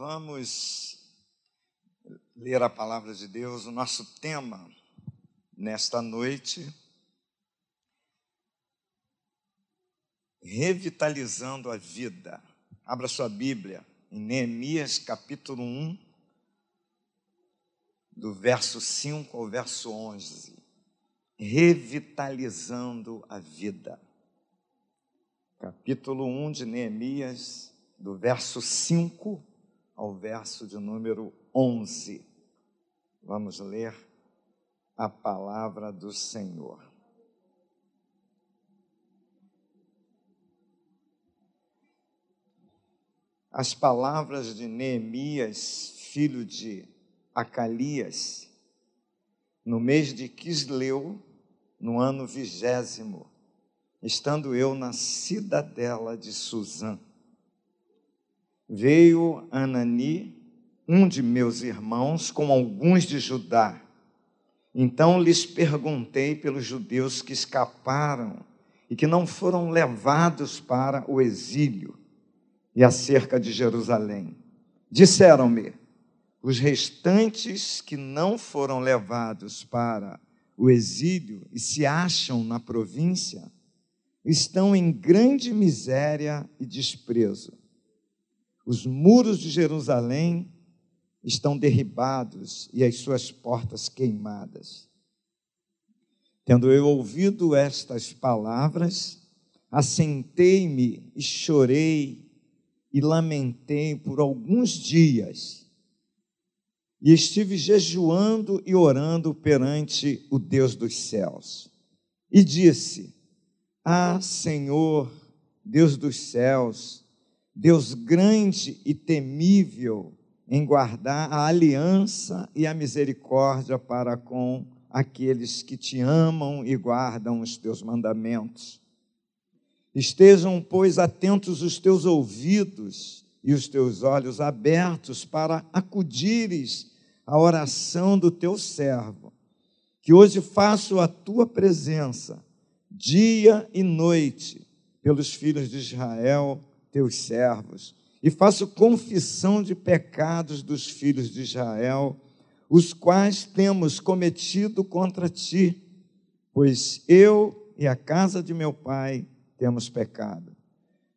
Vamos ler a palavra de Deus. O nosso tema nesta noite, revitalizando a vida. Abra sua Bíblia em Neemias capítulo 1, do verso 5 ao verso 11. Revitalizando a vida. Capítulo 1 de Neemias, do verso 5 ao verso de número 11. Vamos ler a palavra do Senhor. As palavras de Neemias, filho de Acalias, no mês de Quisleu, no ano vigésimo, estando eu na cidadela de Suzã veio Anani, um de meus irmãos, com alguns de Judá. Então lhes perguntei pelos judeus que escaparam e que não foram levados para o exílio e acerca de Jerusalém. Disseram-me: os restantes que não foram levados para o exílio e se acham na província estão em grande miséria e desprezo os muros de Jerusalém estão derribados e as suas portas queimadas. Tendo eu ouvido estas palavras, assentei-me e chorei e lamentei por alguns dias. E estive jejuando e orando perante o Deus dos céus. E disse: Ah, Senhor, Deus dos céus, Deus grande e temível em guardar a aliança e a misericórdia para com aqueles que te amam e guardam os teus mandamentos. Estejam, pois, atentos os teus ouvidos e os teus olhos abertos para acudires à oração do teu servo, que hoje faço a tua presença, dia e noite, pelos filhos de Israel teus servos, e faço confissão de pecados dos filhos de Israel, os quais temos cometido contra ti, pois eu e a casa de meu pai temos pecado.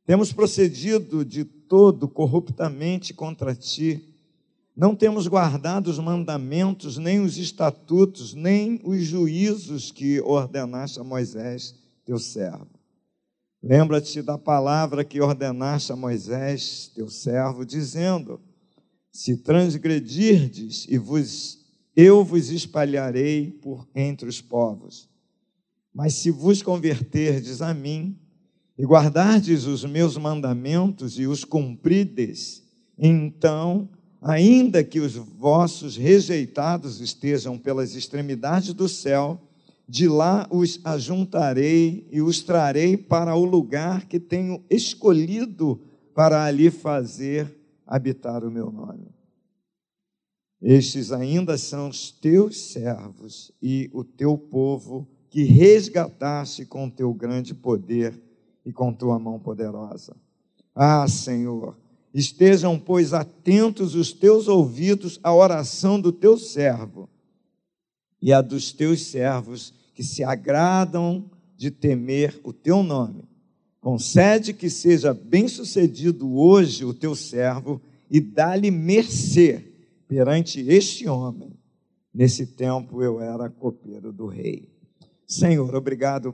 Temos procedido de todo corruptamente contra ti, não temos guardado os mandamentos, nem os estatutos, nem os juízos que ordenaste a Moisés, teu servo. Lembra-te da palavra que ordenaste a Moisés, teu servo, dizendo: Se transgredirdes e vos eu vos espalharei por entre os povos. Mas se vos converterdes a mim e guardardes os meus mandamentos e os cumprides, então, ainda que os vossos rejeitados estejam pelas extremidades do céu, de lá os ajuntarei e os trarei para o lugar que tenho escolhido para ali fazer habitar o meu nome. Estes ainda são os teus servos e o teu povo que resgataste com teu grande poder e com tua mão poderosa. Ah, Senhor, estejam, pois, atentos os teus ouvidos à oração do teu servo e a dos teus servos que se agradam de temer o teu nome. Concede que seja bem-sucedido hoje o teu servo e dá-lhe mercê perante este homem. Nesse tempo eu era copeiro do rei. Senhor, obrigado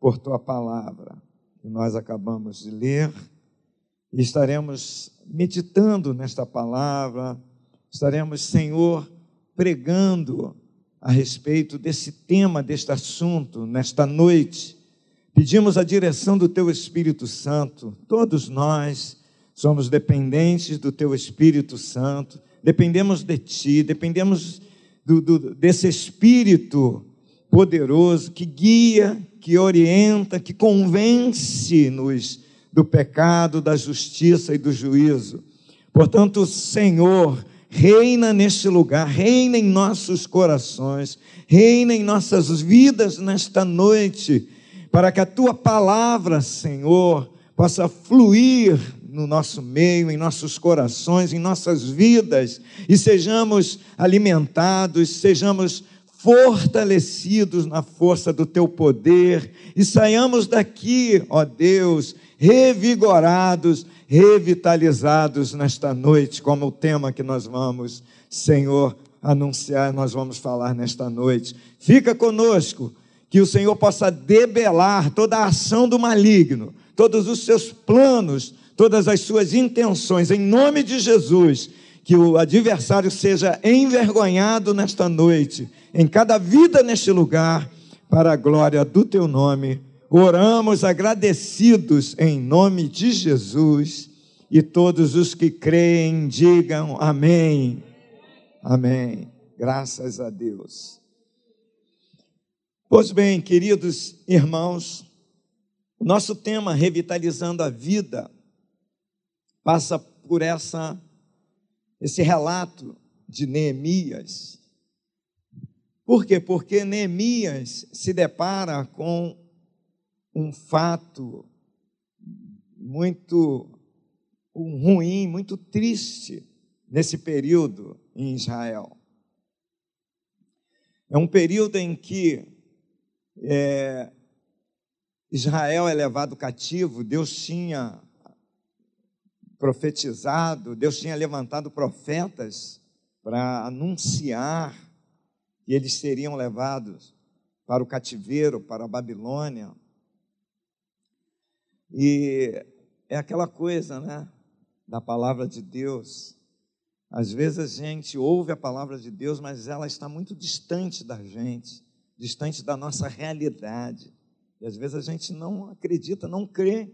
por tua palavra que nós acabamos de ler e estaremos meditando nesta palavra, estaremos, Senhor, pregando a respeito desse tema, deste assunto, nesta noite. Pedimos a direção do Teu Espírito Santo. Todos nós somos dependentes do Teu Espírito Santo, dependemos de Ti, dependemos do, do, desse Espírito poderoso que guia, que orienta, que convence-nos do pecado, da justiça e do juízo. Portanto, Senhor, reina neste lugar, reina em nossos corações, reina em nossas vidas nesta noite, para que a tua palavra, Senhor, possa fluir no nosso meio, em nossos corações, em nossas vidas, e sejamos alimentados, sejamos fortalecidos na força do teu poder, e saiamos daqui, ó Deus, revigorados, revitalizados nesta noite, como o tema que nós vamos, Senhor, anunciar, nós vamos falar nesta noite. Fica conosco, que o Senhor possa debelar toda a ação do maligno, todos os seus planos, todas as suas intenções, em nome de Jesus, que o adversário seja envergonhado nesta noite, em cada vida neste lugar, para a glória do teu nome. Oramos agradecidos em nome de Jesus e todos os que creem digam amém. Amém. Graças a Deus. Pois bem, queridos irmãos, o nosso tema Revitalizando a Vida passa por essa esse relato de Neemias. Por quê? Porque Neemias se depara com um fato muito ruim, muito triste nesse período em Israel. É um período em que é, Israel é levado cativo, Deus tinha profetizado, Deus tinha levantado profetas para anunciar que eles seriam levados para o cativeiro, para a Babilônia. E é aquela coisa, né, da palavra de Deus. Às vezes a gente ouve a palavra de Deus, mas ela está muito distante da gente, distante da nossa realidade. E às vezes a gente não acredita, não crê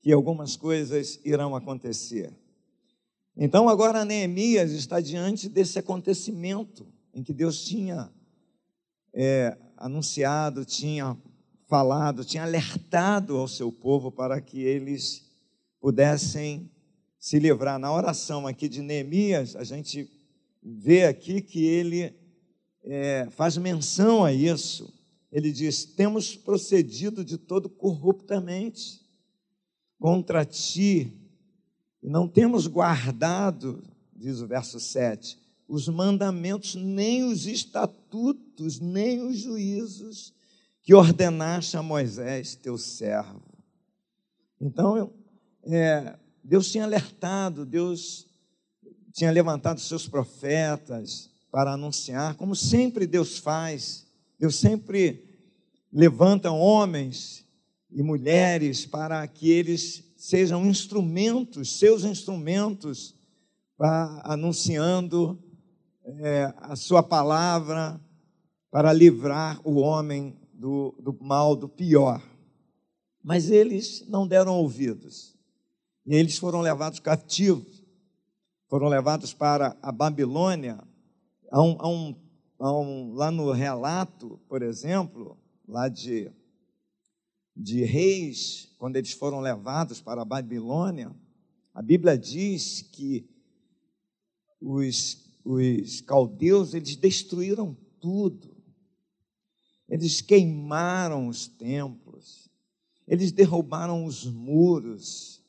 que algumas coisas irão acontecer. Então agora Neemias está diante desse acontecimento em que Deus tinha é, anunciado, tinha falado, tinha alertado ao seu povo para que eles pudessem se livrar. Na oração aqui de Neemias, a gente vê aqui que ele é, faz menção a isso. Ele diz: Temos procedido de todo corruptamente contra ti, e não temos guardado, diz o verso 7, os mandamentos, nem os estatutos, nem os juízos que ordenaste a Moisés, teu servo. Então, é, Deus tinha alertado, Deus tinha levantado seus profetas para anunciar, como sempre Deus faz. Deus sempre levanta homens e mulheres para que eles sejam instrumentos, seus instrumentos, para, anunciando é, a sua palavra para livrar o homem do, do mal, do pior. Mas eles não deram ouvidos. E eles foram levados cativos, foram levados para a Babilônia. Há um, há um, há um, lá no relato, por exemplo, lá de, de reis, quando eles foram levados para a Babilônia, a Bíblia diz que os, os caldeus eles destruíram tudo. Eles queimaram os templos, eles derrubaram os muros,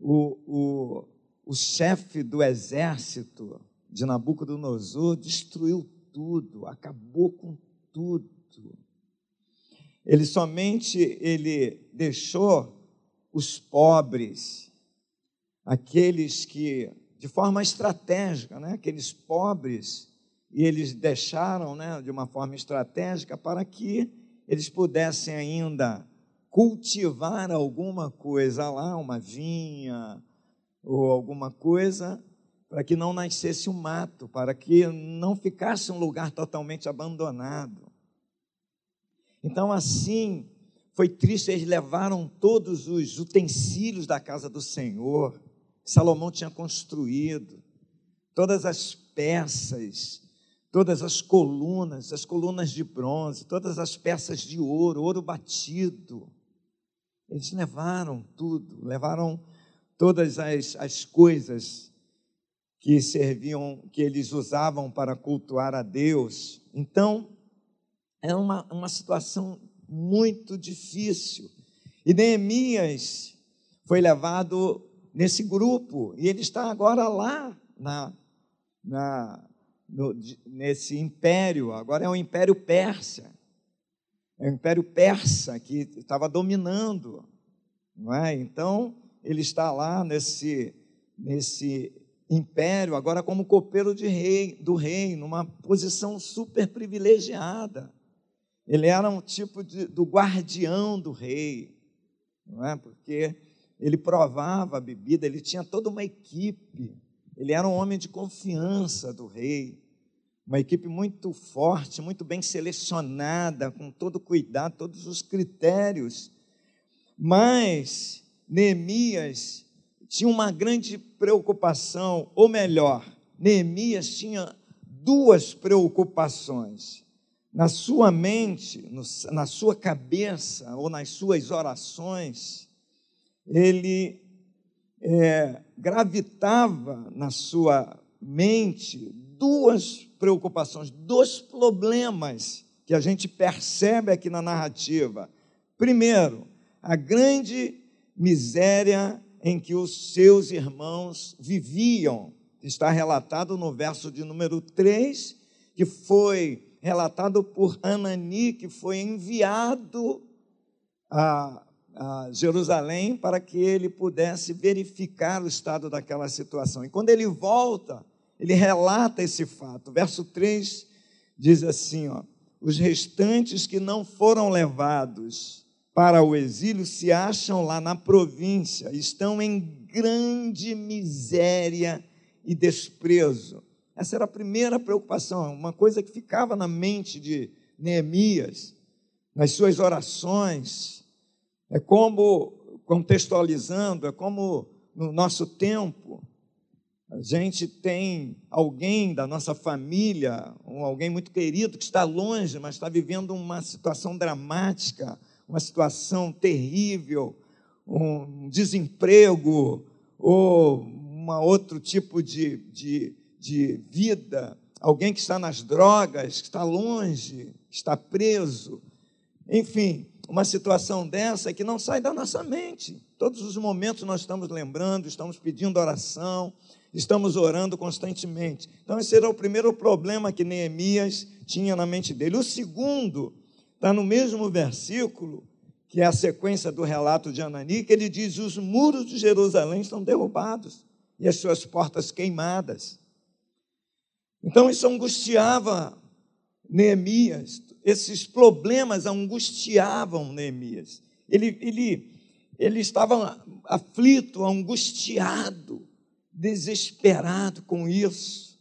o, o, o chefe do exército de Nabucodonosor destruiu tudo, acabou com tudo. Ele somente ele deixou os pobres, aqueles que de forma estratégica, né, aqueles pobres, e eles deixaram, né, de uma forma estratégica para que eles pudessem ainda cultivar alguma coisa lá, uma vinha ou alguma coisa, para que não nascesse um mato, para que não ficasse um lugar totalmente abandonado. Então, assim, foi triste, eles levaram todos os utensílios da casa do Senhor, que Salomão tinha construído, todas as peças, todas as colunas, as colunas de bronze, todas as peças de ouro, ouro batido, eles levaram tudo, levaram todas as, as coisas que serviam, que eles usavam para cultuar a Deus. Então, é uma, uma situação muito difícil. E Neemias foi levado nesse grupo e ele está agora lá na, na no, nesse império. Agora é o Império Persa. É o Império Persa que estava dominando, não é? Então ele está lá nesse nesse império, agora como copeiro de rei, do rei, numa posição super privilegiada. Ele era um tipo de, do guardião do rei, não é? Porque ele provava a bebida, ele tinha toda uma equipe. Ele era um homem de confiança do rei. Uma equipe muito forte, muito bem selecionada, com todo cuidado, todos os critérios. Mas Neemias tinha uma grande preocupação, ou melhor, Neemias tinha duas preocupações. Na sua mente, no, na sua cabeça ou nas suas orações, ele é, gravitava na sua mente duas preocupações, dois problemas que a gente percebe aqui na narrativa. Primeiro, a grande miséria em que os seus irmãos viviam. Está relatado no verso de número 3, que foi relatado por Anani, que foi enviado a, a Jerusalém para que ele pudesse verificar o estado daquela situação. E quando ele volta, ele relata esse fato. Verso 3 diz assim: ó, os restantes que não foram levados para o exílio se acham lá na província, estão em grande miséria e desprezo. Essa era a primeira preocupação, uma coisa que ficava na mente de Neemias, nas suas orações. É como, contextualizando, é como no nosso tempo, a gente tem alguém da nossa família, ou alguém muito querido que está longe, mas está vivendo uma situação dramática, uma situação terrível, um desemprego ou um outro tipo de, de, de vida, alguém que está nas drogas, que está longe, está preso, enfim, uma situação dessa que não sai da nossa mente. Todos os momentos nós estamos lembrando, estamos pedindo oração, estamos orando constantemente. Então, esse era o primeiro problema que Neemias tinha na mente dele. O segundo Está no mesmo versículo, que é a sequência do relato de Anani, que ele diz: os muros de Jerusalém estão derrubados e as suas portas queimadas. Então isso angustiava Neemias, esses problemas angustiavam Neemias. Ele, ele, ele estava aflito, angustiado, desesperado com isso.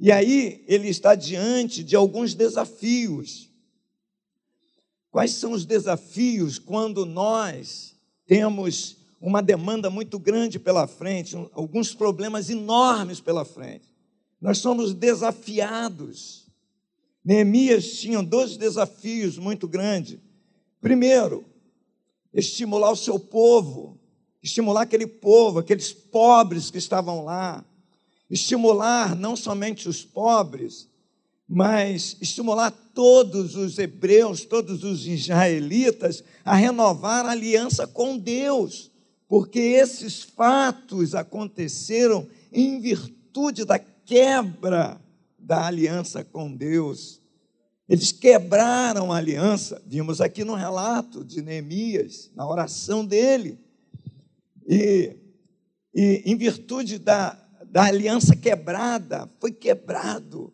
E aí ele está diante de alguns desafios. Quais são os desafios quando nós temos uma demanda muito grande pela frente, alguns problemas enormes pela frente? Nós somos desafiados. Neemias tinha dois desafios muito grandes. Primeiro, estimular o seu povo, estimular aquele povo, aqueles pobres que estavam lá, estimular não somente os pobres, mas estimular todos os hebreus, todos os israelitas a renovar a aliança com Deus, porque esses fatos aconteceram em virtude da quebra da aliança com Deus. Eles quebraram a aliança, vimos aqui no relato de Neemias, na oração dele. E, e em virtude da, da aliança quebrada, foi quebrado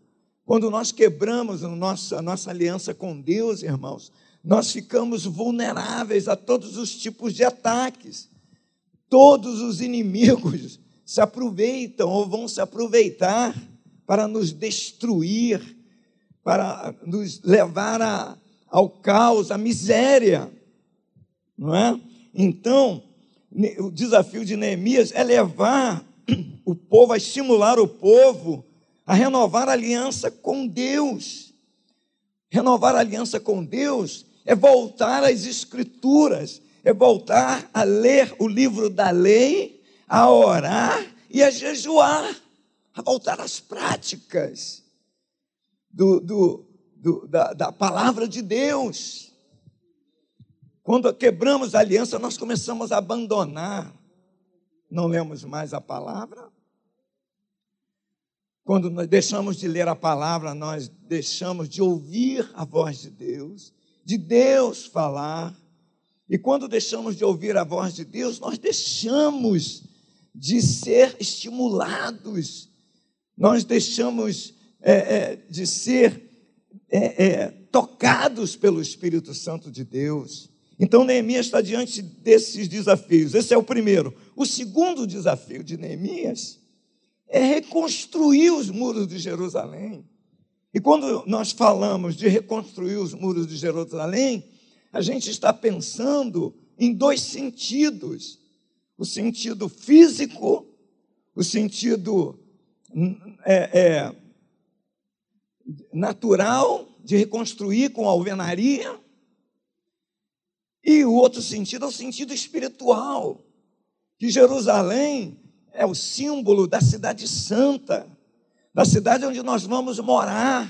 quando nós quebramos a nossa, a nossa aliança com Deus, irmãos, nós ficamos vulneráveis a todos os tipos de ataques. Todos os inimigos se aproveitam ou vão se aproveitar para nos destruir, para nos levar a, ao caos, à miséria. Não é? Então, o desafio de Neemias é levar o povo, a estimular o povo a renovar a aliança com Deus. Renovar a aliança com Deus é voltar às Escrituras, é voltar a ler o livro da lei, a orar e a jejuar, a voltar às práticas do, do, do da, da palavra de Deus. Quando quebramos a aliança, nós começamos a abandonar. Não lemos mais a palavra. Quando nós deixamos de ler a palavra, nós deixamos de ouvir a voz de Deus, de Deus falar. E quando deixamos de ouvir a voz de Deus, nós deixamos de ser estimulados, nós deixamos é, é, de ser é, é, tocados pelo Espírito Santo de Deus. Então, Neemias está diante desses desafios. Esse é o primeiro. O segundo desafio de Neemias é reconstruir os muros de Jerusalém. E quando nós falamos de reconstruir os muros de Jerusalém, a gente está pensando em dois sentidos: o sentido físico, o sentido é, é, natural de reconstruir com alvenaria, e o outro sentido é o sentido espiritual, que Jerusalém é o símbolo da cidade santa, da cidade onde nós vamos morar.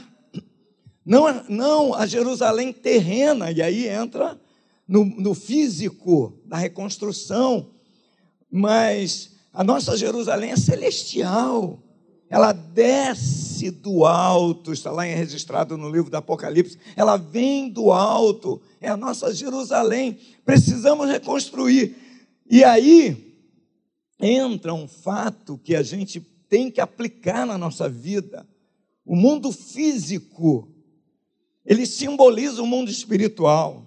Não, não a Jerusalém terrena, e aí entra no, no físico da reconstrução, mas a nossa Jerusalém é celestial ela desce do alto, está lá registrado no livro do Apocalipse, ela vem do alto, é a nossa Jerusalém, precisamos reconstruir. E aí entra um fato que a gente tem que aplicar na nossa vida. O mundo físico, ele simboliza o mundo espiritual.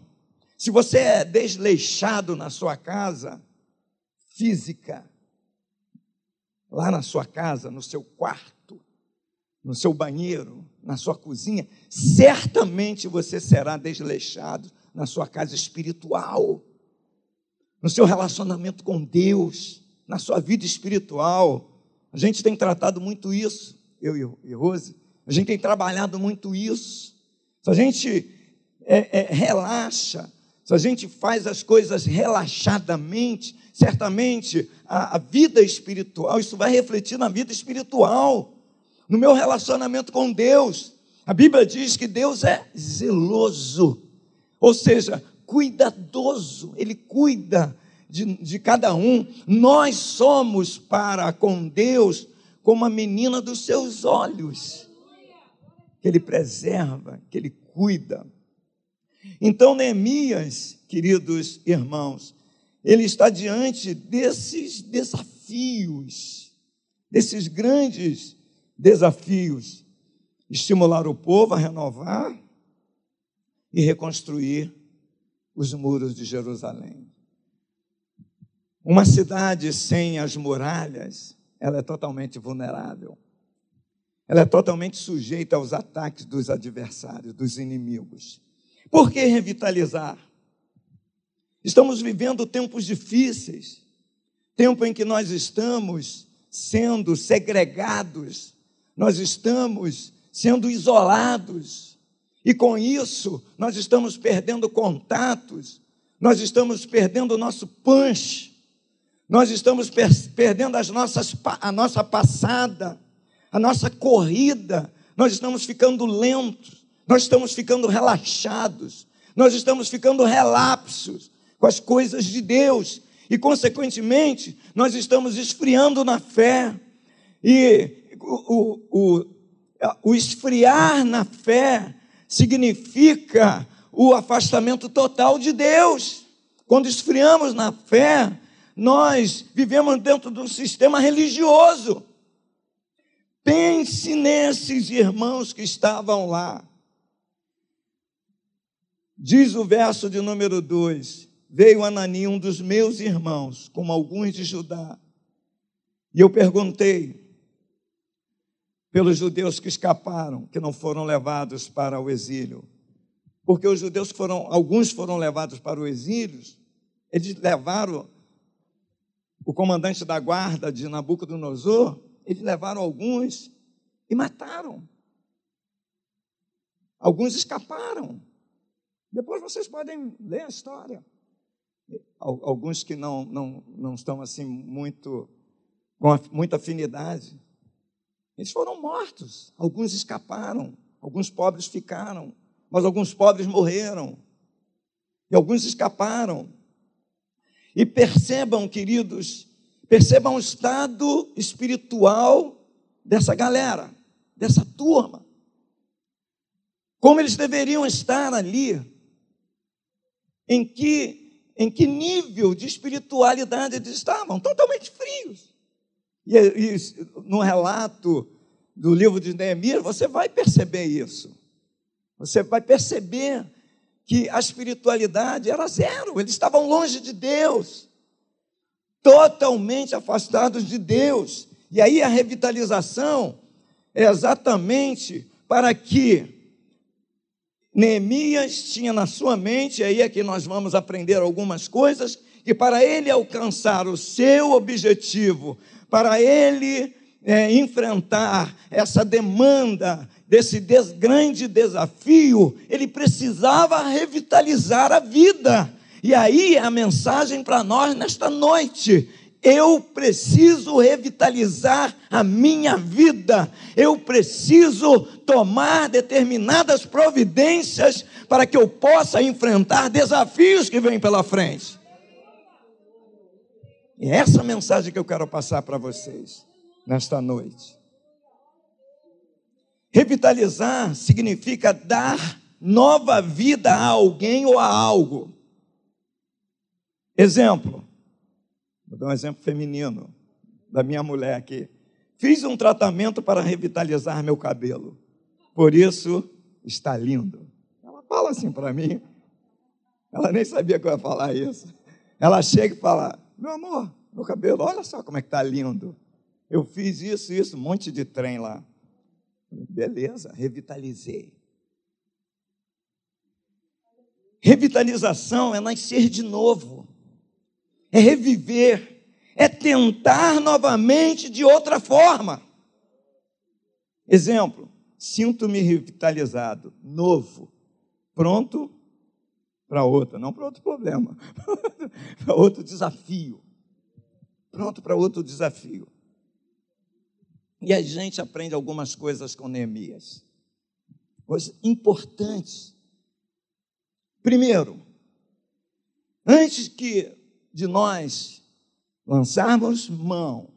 Se você é desleixado na sua casa física, lá na sua casa, no seu quarto, no seu banheiro, na sua cozinha, certamente você será desleixado na sua casa espiritual, no seu relacionamento com Deus, na sua vida espiritual. A gente tem tratado muito isso, eu e Rose, a gente tem trabalhado muito isso. Se a gente é, é, relaxa, se a gente faz as coisas relaxadamente, certamente a, a vida espiritual, isso vai refletir na vida espiritual, no meu relacionamento com Deus. A Bíblia diz que Deus é zeloso, ou seja, cuidadoso, Ele cuida de, de cada um. Nós somos para com Deus como a menina dos seus olhos, que Ele preserva, que Ele cuida. Então, Neemias, queridos irmãos, ele está diante desses desafios, desses grandes desafios. Estimular o povo a renovar e reconstruir os muros de Jerusalém. Uma cidade sem as muralhas, ela é totalmente vulnerável. Ela é totalmente sujeita aos ataques dos adversários, dos inimigos. Por que revitalizar? Estamos vivendo tempos difíceis, tempo em que nós estamos sendo segregados, nós estamos sendo isolados, e com isso nós estamos perdendo contatos, nós estamos perdendo o nosso punch, nós estamos per perdendo as nossas, a nossa passada, a nossa corrida, nós estamos ficando lentos, nós estamos ficando relaxados, nós estamos ficando relapsos, com as coisas de Deus. E, consequentemente, nós estamos esfriando na fé. E o, o, o esfriar na fé significa o afastamento total de Deus. Quando esfriamos na fé, nós vivemos dentro de um sistema religioso. Pense nesses irmãos que estavam lá. Diz o verso de número 2: veio Anani, um dos meus irmãos, como alguns de Judá. E eu perguntei pelos judeus que escaparam, que não foram levados para o exílio. Porque os judeus foram, alguns foram levados para o exílio, eles levaram o comandante da guarda de Nabucodonosor, eles levaram alguns e mataram. Alguns escaparam. Depois vocês podem ler a história alguns que não, não, não estão assim muito com muita afinidade. Eles foram mortos, alguns escaparam, alguns pobres ficaram, mas alguns pobres morreram. E alguns escaparam. E percebam, queridos, percebam o estado espiritual dessa galera, dessa turma. Como eles deveriam estar ali, em que, em que nível de espiritualidade eles estavam? Totalmente frios. E, e no relato do livro de Neemias, você vai perceber isso. Você vai perceber que a espiritualidade era zero, eles estavam longe de Deus, totalmente afastados de Deus. E aí a revitalização é exatamente para que Neemias tinha na sua mente, aí é que nós vamos aprender algumas coisas, que para ele alcançar o seu objetivo, para ele é, enfrentar essa demanda, desse des, grande desafio, ele precisava revitalizar a vida. E aí a mensagem para nós nesta noite. Eu preciso revitalizar a minha vida, eu preciso tomar determinadas providências para que eu possa enfrentar desafios que vêm pela frente. E é essa mensagem que eu quero passar para vocês nesta noite. Revitalizar significa dar nova vida a alguém ou a algo. Exemplo, vou dar um exemplo feminino da minha mulher aqui. Fiz um tratamento para revitalizar meu cabelo, por isso está lindo. Ela fala assim para mim, ela nem sabia que eu ia falar isso. Ela chega e fala: Meu amor, meu cabelo, olha só como é que está lindo. Eu fiz isso, isso, um monte de trem lá. Beleza, revitalizei. Revitalização é nascer de novo, é reviver, é tentar novamente de outra forma. Exemplo, sinto-me revitalizado, novo, pronto para outra, não para outro problema, para outro desafio. Pronto para outro desafio. E a gente aprende algumas coisas com Neemias. Coisas importantes. Primeiro, antes que de nós lançarmos mão,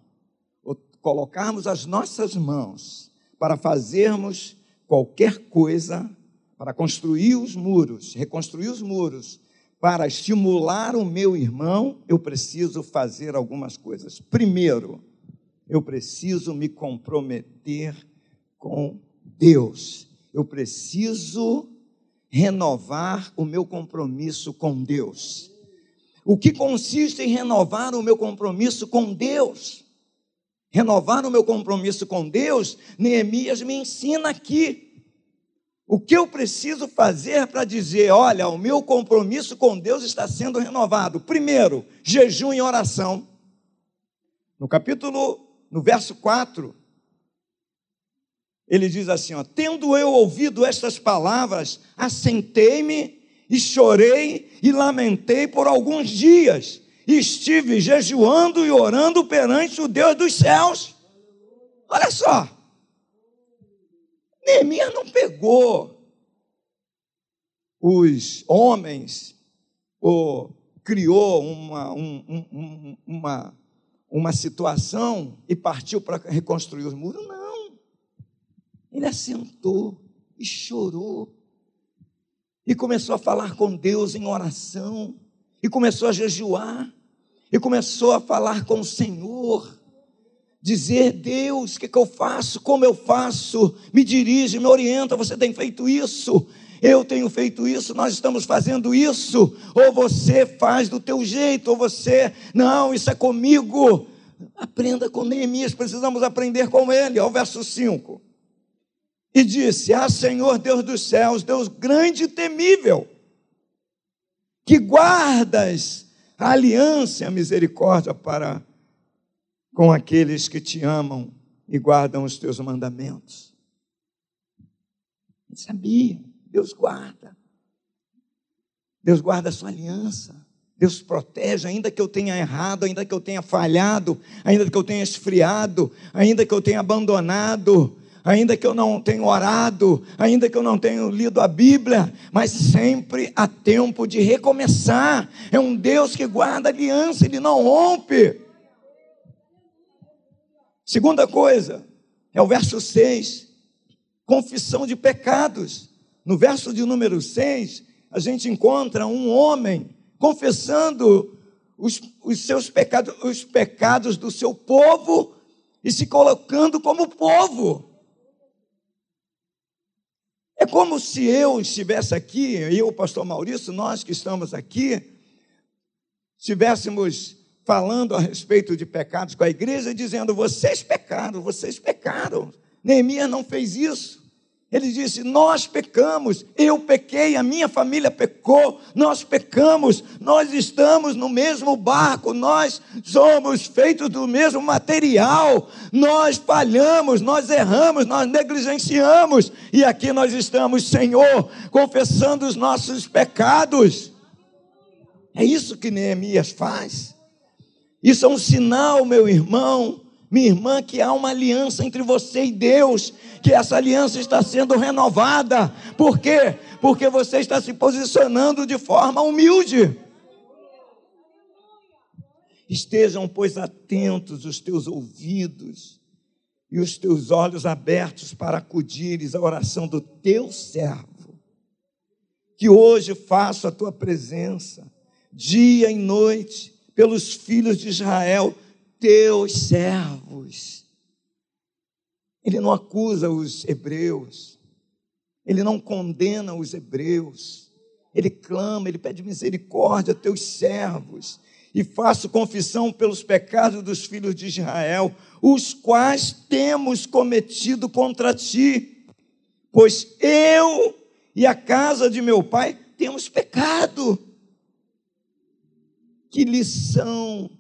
ou colocarmos as nossas mãos para fazermos qualquer coisa, para construir os muros, reconstruir os muros, para estimular o meu irmão, eu preciso fazer algumas coisas. Primeiro, eu preciso me comprometer com Deus. Eu preciso renovar o meu compromisso com Deus. O que consiste em renovar o meu compromisso com Deus? Renovar o meu compromisso com Deus, Neemias me ensina aqui. O que eu preciso fazer para dizer, olha, o meu compromisso com Deus está sendo renovado? Primeiro, jejum e oração. No capítulo no verso 4, ele diz assim: ó, Tendo eu ouvido estas palavras, assentei-me e chorei e lamentei por alguns dias, estive jejuando e orando perante o Deus dos céus. Olha só, Neemias não pegou os homens ou criou uma, um, um, uma uma situação e partiu para reconstruir os muros. Não. Ele assentou e chorou. E começou a falar com Deus em oração. E começou a jejuar. E começou a falar com o Senhor. Dizer, Deus, o que, que eu faço? Como eu faço? Me dirige, me orienta. Você tem feito isso eu tenho feito isso, nós estamos fazendo isso, ou você faz do teu jeito, ou você, não, isso é comigo. Aprenda com Neemias, precisamos aprender com ele, ao verso 5. E disse: Ah, Senhor Deus dos céus, Deus grande e temível, que guardas a aliança e a misericórdia para com aqueles que te amam e guardam os teus mandamentos. Ele sabia. Deus guarda. Deus guarda a sua aliança. Deus protege, ainda que eu tenha errado, ainda que eu tenha falhado, ainda que eu tenha esfriado, ainda que eu tenha abandonado, ainda que eu não tenha orado, ainda que eu não tenha lido a Bíblia, mas sempre há tempo de recomeçar. É um Deus que guarda aliança, ele não rompe. Segunda coisa, é o verso 6, confissão de pecados. No verso de número 6, a gente encontra um homem confessando os, os seus pecados, os pecados do seu povo e se colocando como povo. É como se eu estivesse aqui, eu, pastor Maurício, nós que estamos aqui, estivéssemos falando a respeito de pecados com a igreja, dizendo: vocês pecaram, vocês pecaram. Neemias não fez isso. Ele disse: Nós pecamos, eu pequei, a minha família pecou, nós pecamos, nós estamos no mesmo barco, nós somos feitos do mesmo material, nós falhamos, nós erramos, nós negligenciamos, e aqui nós estamos, Senhor, confessando os nossos pecados. É isso que Neemias faz. Isso é um sinal, meu irmão, minha irmã, que há uma aliança entre você e Deus, que essa aliança está sendo renovada. Por quê? Porque você está se posicionando de forma humilde. Estejam, pois, atentos os teus ouvidos e os teus olhos abertos para acudires à oração do teu servo, que hoje faço a tua presença, dia e noite, pelos filhos de Israel teus servos. Ele não acusa os hebreus, ele não condena os hebreus, ele clama, ele pede misericórdia a teus servos, e faço confissão pelos pecados dos filhos de Israel, os quais temos cometido contra ti, pois eu e a casa de meu pai temos pecado. Que lição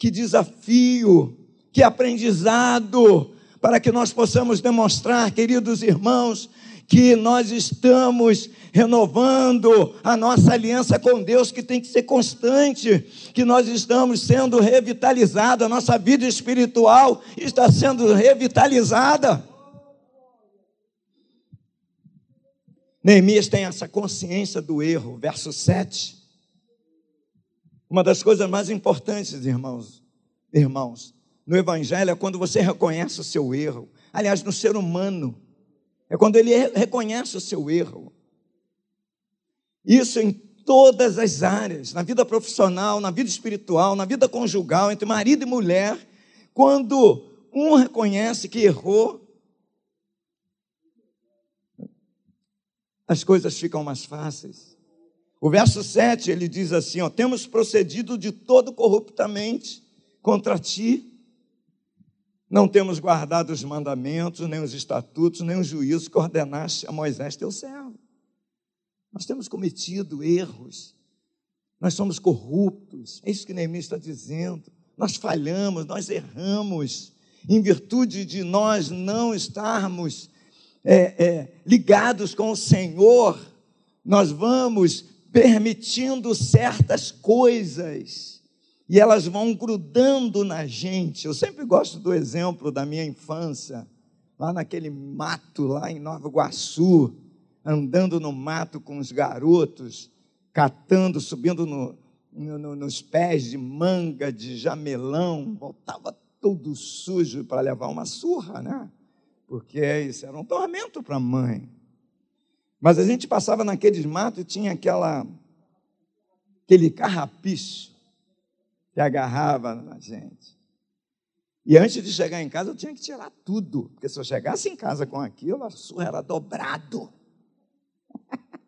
que desafio, que aprendizado, para que nós possamos demonstrar, queridos irmãos, que nós estamos renovando a nossa aliança com Deus, que tem que ser constante, que nós estamos sendo revitalizados, a nossa vida espiritual está sendo revitalizada. Neemias tem essa consciência do erro, verso 7. Uma das coisas mais importantes, irmãos, irmãos, no Evangelho é quando você reconhece o seu erro. Aliás, no ser humano, é quando ele reconhece o seu erro. Isso em todas as áreas, na vida profissional, na vida espiritual, na vida conjugal, entre marido e mulher, quando um reconhece que errou, as coisas ficam mais fáceis. O verso 7 ele diz assim: ó, temos procedido de todo corruptamente contra ti, não temos guardado os mandamentos, nem os estatutos, nem os juízos que ordenaste a Moisés, teu servo. Nós temos cometido erros, nós somos corruptos, é isso que Neemias está dizendo. Nós falhamos, nós erramos, em virtude de nós não estarmos é, é, ligados com o Senhor, nós vamos permitindo certas coisas e elas vão grudando na gente. Eu sempre gosto do exemplo da minha infância, lá naquele mato, lá em Nova Iguaçu, andando no mato com os garotos, catando, subindo no, no, nos pés de manga, de jamelão, voltava todo sujo para levar uma surra, né? Porque isso era um tormento para a mãe. Mas a gente passava naqueles matos e tinha aquela, aquele carrapicho que agarrava na gente. E antes de chegar em casa, eu tinha que tirar tudo, porque se eu chegasse em casa com aquilo, a surra era dobrado.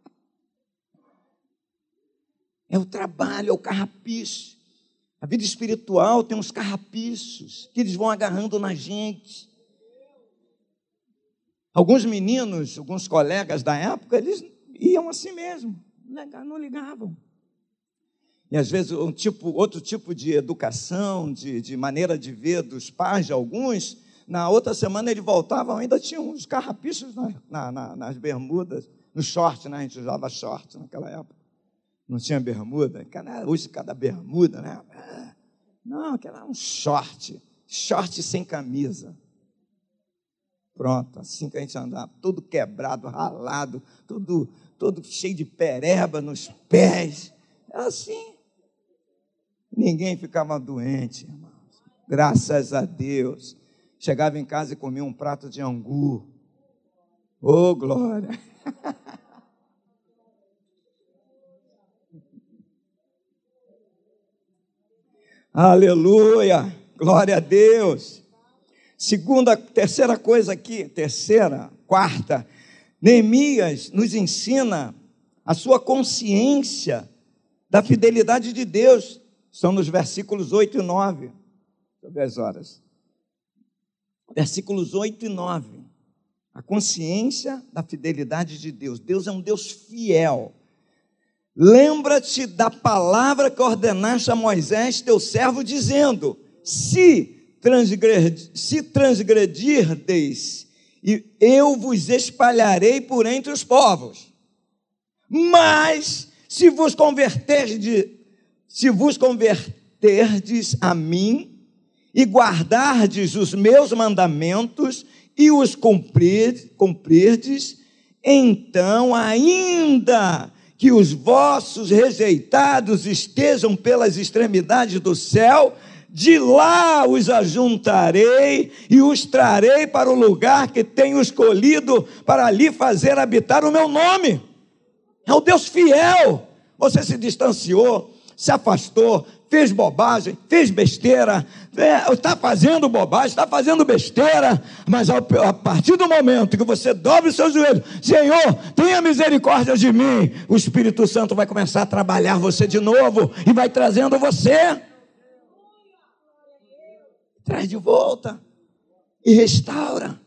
é o trabalho, é o carrapicho. A vida espiritual tem uns carrapichos que eles vão agarrando na gente. Alguns meninos, alguns colegas da época, eles iam assim mesmo, não ligavam. E às vezes um tipo, outro tipo de educação, de, de maneira de ver dos pais de alguns, na outra semana ele voltava, ainda tinha uns carrapichos na, na, na, nas bermudas, no short, né? A gente usava short naquela época. Não tinha bermuda. Cada, hoje cada bermuda, né? Não, aquela um short. Short sem camisa. Pronto, assim que a gente andava, todo quebrado, ralado, todo, todo cheio de pereba nos pés. É assim. Ninguém ficava doente, irmãos. Graças a Deus. Chegava em casa e comia um prato de angu. Oh, glória! Aleluia! Glória a Deus! Segunda, terceira coisa aqui, terceira, quarta, Neemias nos ensina a sua consciência da fidelidade de Deus. São nos versículos 8 e 9. Deixa eu ver as horas. Versículos 8 e 9. A consciência da fidelidade de Deus. Deus é um Deus fiel. Lembra-te da palavra que ordenaste a Moisés, teu servo, dizendo: Se, se transgredirdes, eu vos espalharei por entre os povos. Mas, se vos converterdes, se vos converterdes a mim e guardardes os meus mandamentos e os cumprir, cumprirdes, então ainda que os vossos rejeitados estejam pelas extremidades do céu, de lá os ajuntarei e os trarei para o lugar que tenho escolhido para ali fazer habitar o meu nome. É o Deus fiel. Você se distanciou, se afastou, fez bobagem, fez besteira, está fazendo bobagem, está fazendo besteira, mas a partir do momento que você dobre o seu joelho, Senhor, tenha misericórdia de mim, o Espírito Santo vai começar a trabalhar você de novo e vai trazendo você. Traz de volta e restaura.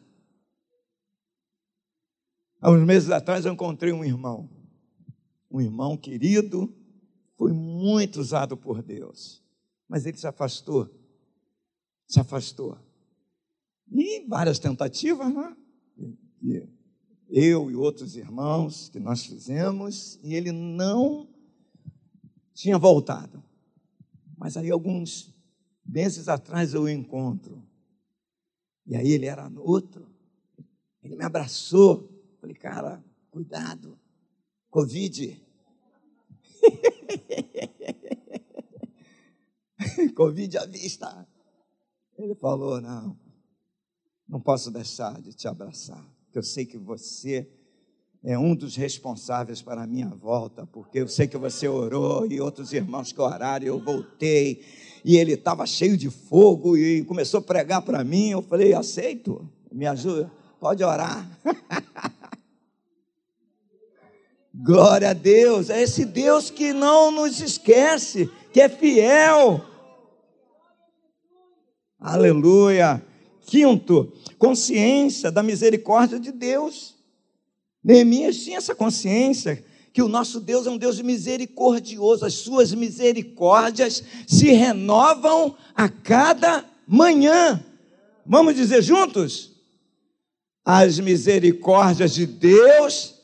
Há uns meses atrás eu encontrei um irmão, um irmão querido, foi muito usado por Deus, mas ele se afastou. Se afastou. E várias tentativas, né? Eu e outros irmãos que nós fizemos, e ele não tinha voltado. Mas aí, alguns meses atrás, eu o encontro. E aí, ele era outro. Ele me abraçou. Falei, cara, cuidado. Covid. Covid à vista. Ele falou: Não, não posso deixar de te abraçar. Eu sei que você é um dos responsáveis para a minha volta, porque eu sei que você orou e outros irmãos que oraram, e eu voltei. E ele estava cheio de fogo e começou a pregar para mim. Eu falei: Aceito, me ajuda, pode orar. Glória a Deus, é esse Deus que não nos esquece, que é fiel. Aleluia. Quinto, consciência da misericórdia de Deus. Neemias tinha essa consciência que o nosso Deus é um Deus misericordioso, as suas misericórdias se renovam a cada manhã. Vamos dizer juntos? As misericórdias de Deus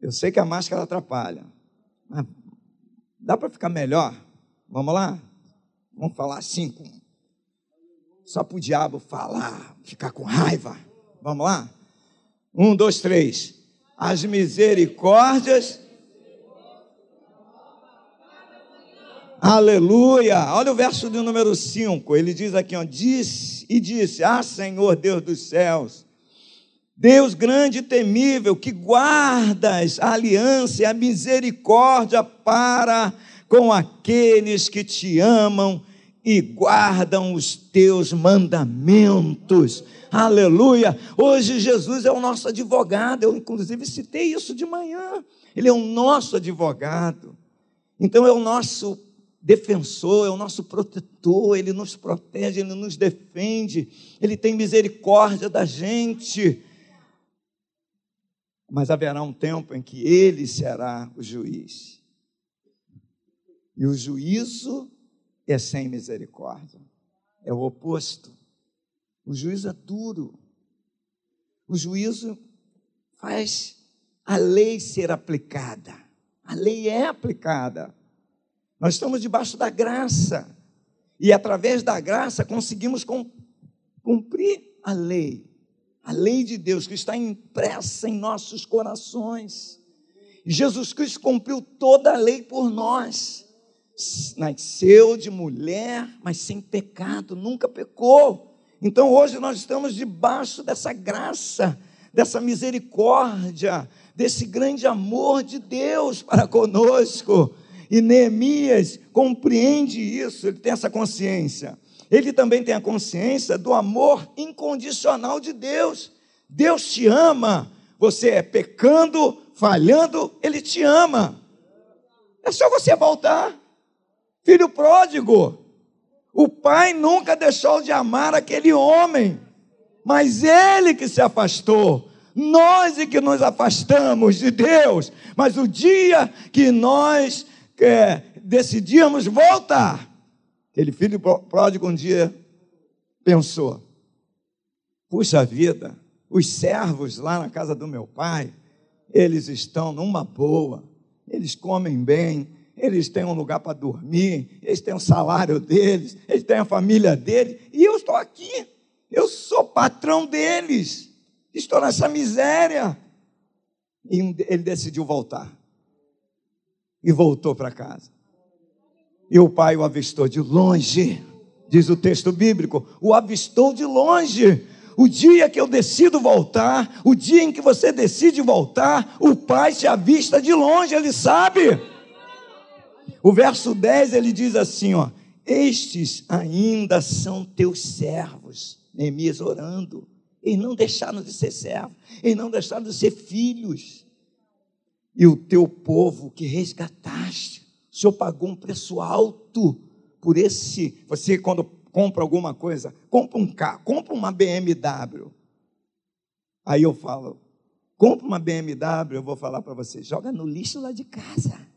Eu sei que a máscara atrapalha, mas dá para ficar melhor? Vamos lá? Vamos falar assim, só para o diabo falar, ficar com raiva. Vamos lá? Um, dois, três. As misericórdias. Aleluia! Olha o verso do número 5. Ele diz aqui, ó, disse e disse: Ah, Senhor Deus dos céus, Deus grande e temível, que guardas a aliança e a misericórdia para com aqueles que te amam e guardam os teus mandamentos. Aleluia! Hoje Jesus é o nosso advogado. Eu, inclusive, citei isso de manhã. Ele é o nosso advogado. Então, é o nosso defensor, é o nosso protetor. Ele nos protege, ele nos defende. Ele tem misericórdia da gente mas haverá um tempo em que ele será o juiz. E o juízo é sem misericórdia, é o oposto. O juízo é duro. O juízo faz a lei ser aplicada. A lei é aplicada. Nós estamos debaixo da graça. E através da graça conseguimos cumprir a lei, a lei de Deus que está impressa em nossos corações. Jesus Cristo cumpriu toda a lei por nós. Nasceu de mulher, mas sem pecado, nunca pecou. Então hoje nós estamos debaixo dessa graça, dessa misericórdia, desse grande amor de Deus para conosco. E Neemias compreende isso, ele tem essa consciência. Ele também tem a consciência do amor incondicional de Deus. Deus te ama, você é pecando, falhando, Ele te ama. É só você voltar. Filho pródigo, o pai nunca deixou de amar aquele homem, mas ele que se afastou. Nós é que nos afastamos de Deus, mas o dia que nós é, decidimos voltar, aquele filho pródigo um dia pensou: puxa vida, os servos lá na casa do meu pai, eles estão numa boa, eles comem bem, eles têm um lugar para dormir, eles têm o um salário deles, eles têm a família deles, e eu estou aqui, eu sou patrão deles, estou nessa miséria. E ele decidiu voltar. E voltou para casa. E o pai o avistou de longe, diz o texto bíblico, o avistou de longe. O dia que eu decido voltar, o dia em que você decide voltar, o pai te avista de longe, ele sabe. O verso 10 ele diz assim: ó, estes ainda são teus servos. Neemias orando. Eles não deixaram de ser servos, eles não deixaram de ser filhos. E o teu povo que resgataste, o Senhor pagou um preço alto por esse. Você, quando compra alguma coisa, compra um carro, compra uma BMW. Aí eu falo, compra uma BMW, eu vou falar para você, joga no lixo lá de casa.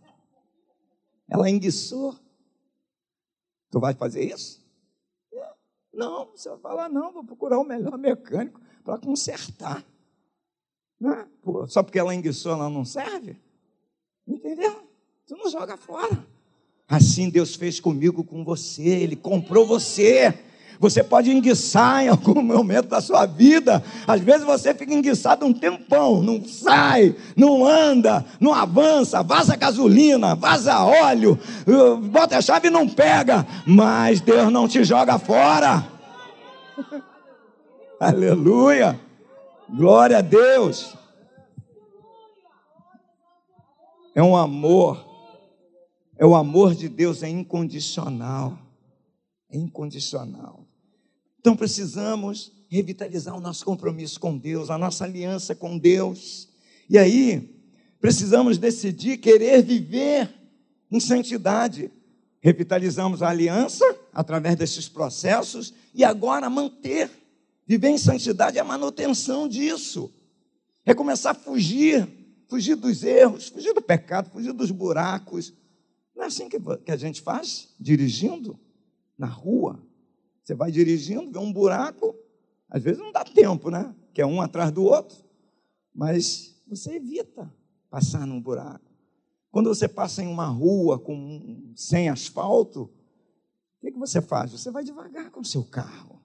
Ela enguiçou. Tu vai fazer isso? Não, você vai falar, não, vou procurar o melhor mecânico para consertar. Né? Pô, só porque ela enguiçou, ela não serve? Entendeu? Tu não joga fora. Assim Deus fez comigo, com você. Ele comprou você. Você pode enguiçar em algum momento da sua vida. Às vezes você fica enguiçado um tempão, não sai, não anda, não avança, vaza gasolina, vaza óleo, uh, bota a chave e não pega. Mas Deus não te joga fora. Aleluia. Glória a Deus. É um amor. É o amor de Deus é incondicional. É incondicional. Então precisamos revitalizar o nosso compromisso com Deus, a nossa aliança com Deus. E aí, precisamos decidir querer viver em santidade. Revitalizamos a aliança através desses processos e agora manter. Viver em santidade é a manutenção disso. É começar a fugir, fugir dos erros, fugir do pecado, fugir dos buracos. Não é assim que a gente faz, dirigindo na rua. Você vai dirigindo, vê um buraco, às vezes não dá tempo, né? Que é um atrás do outro, mas você evita passar num buraco. Quando você passa em uma rua com, sem asfalto, o que, que você faz? Você vai devagar com o seu carro.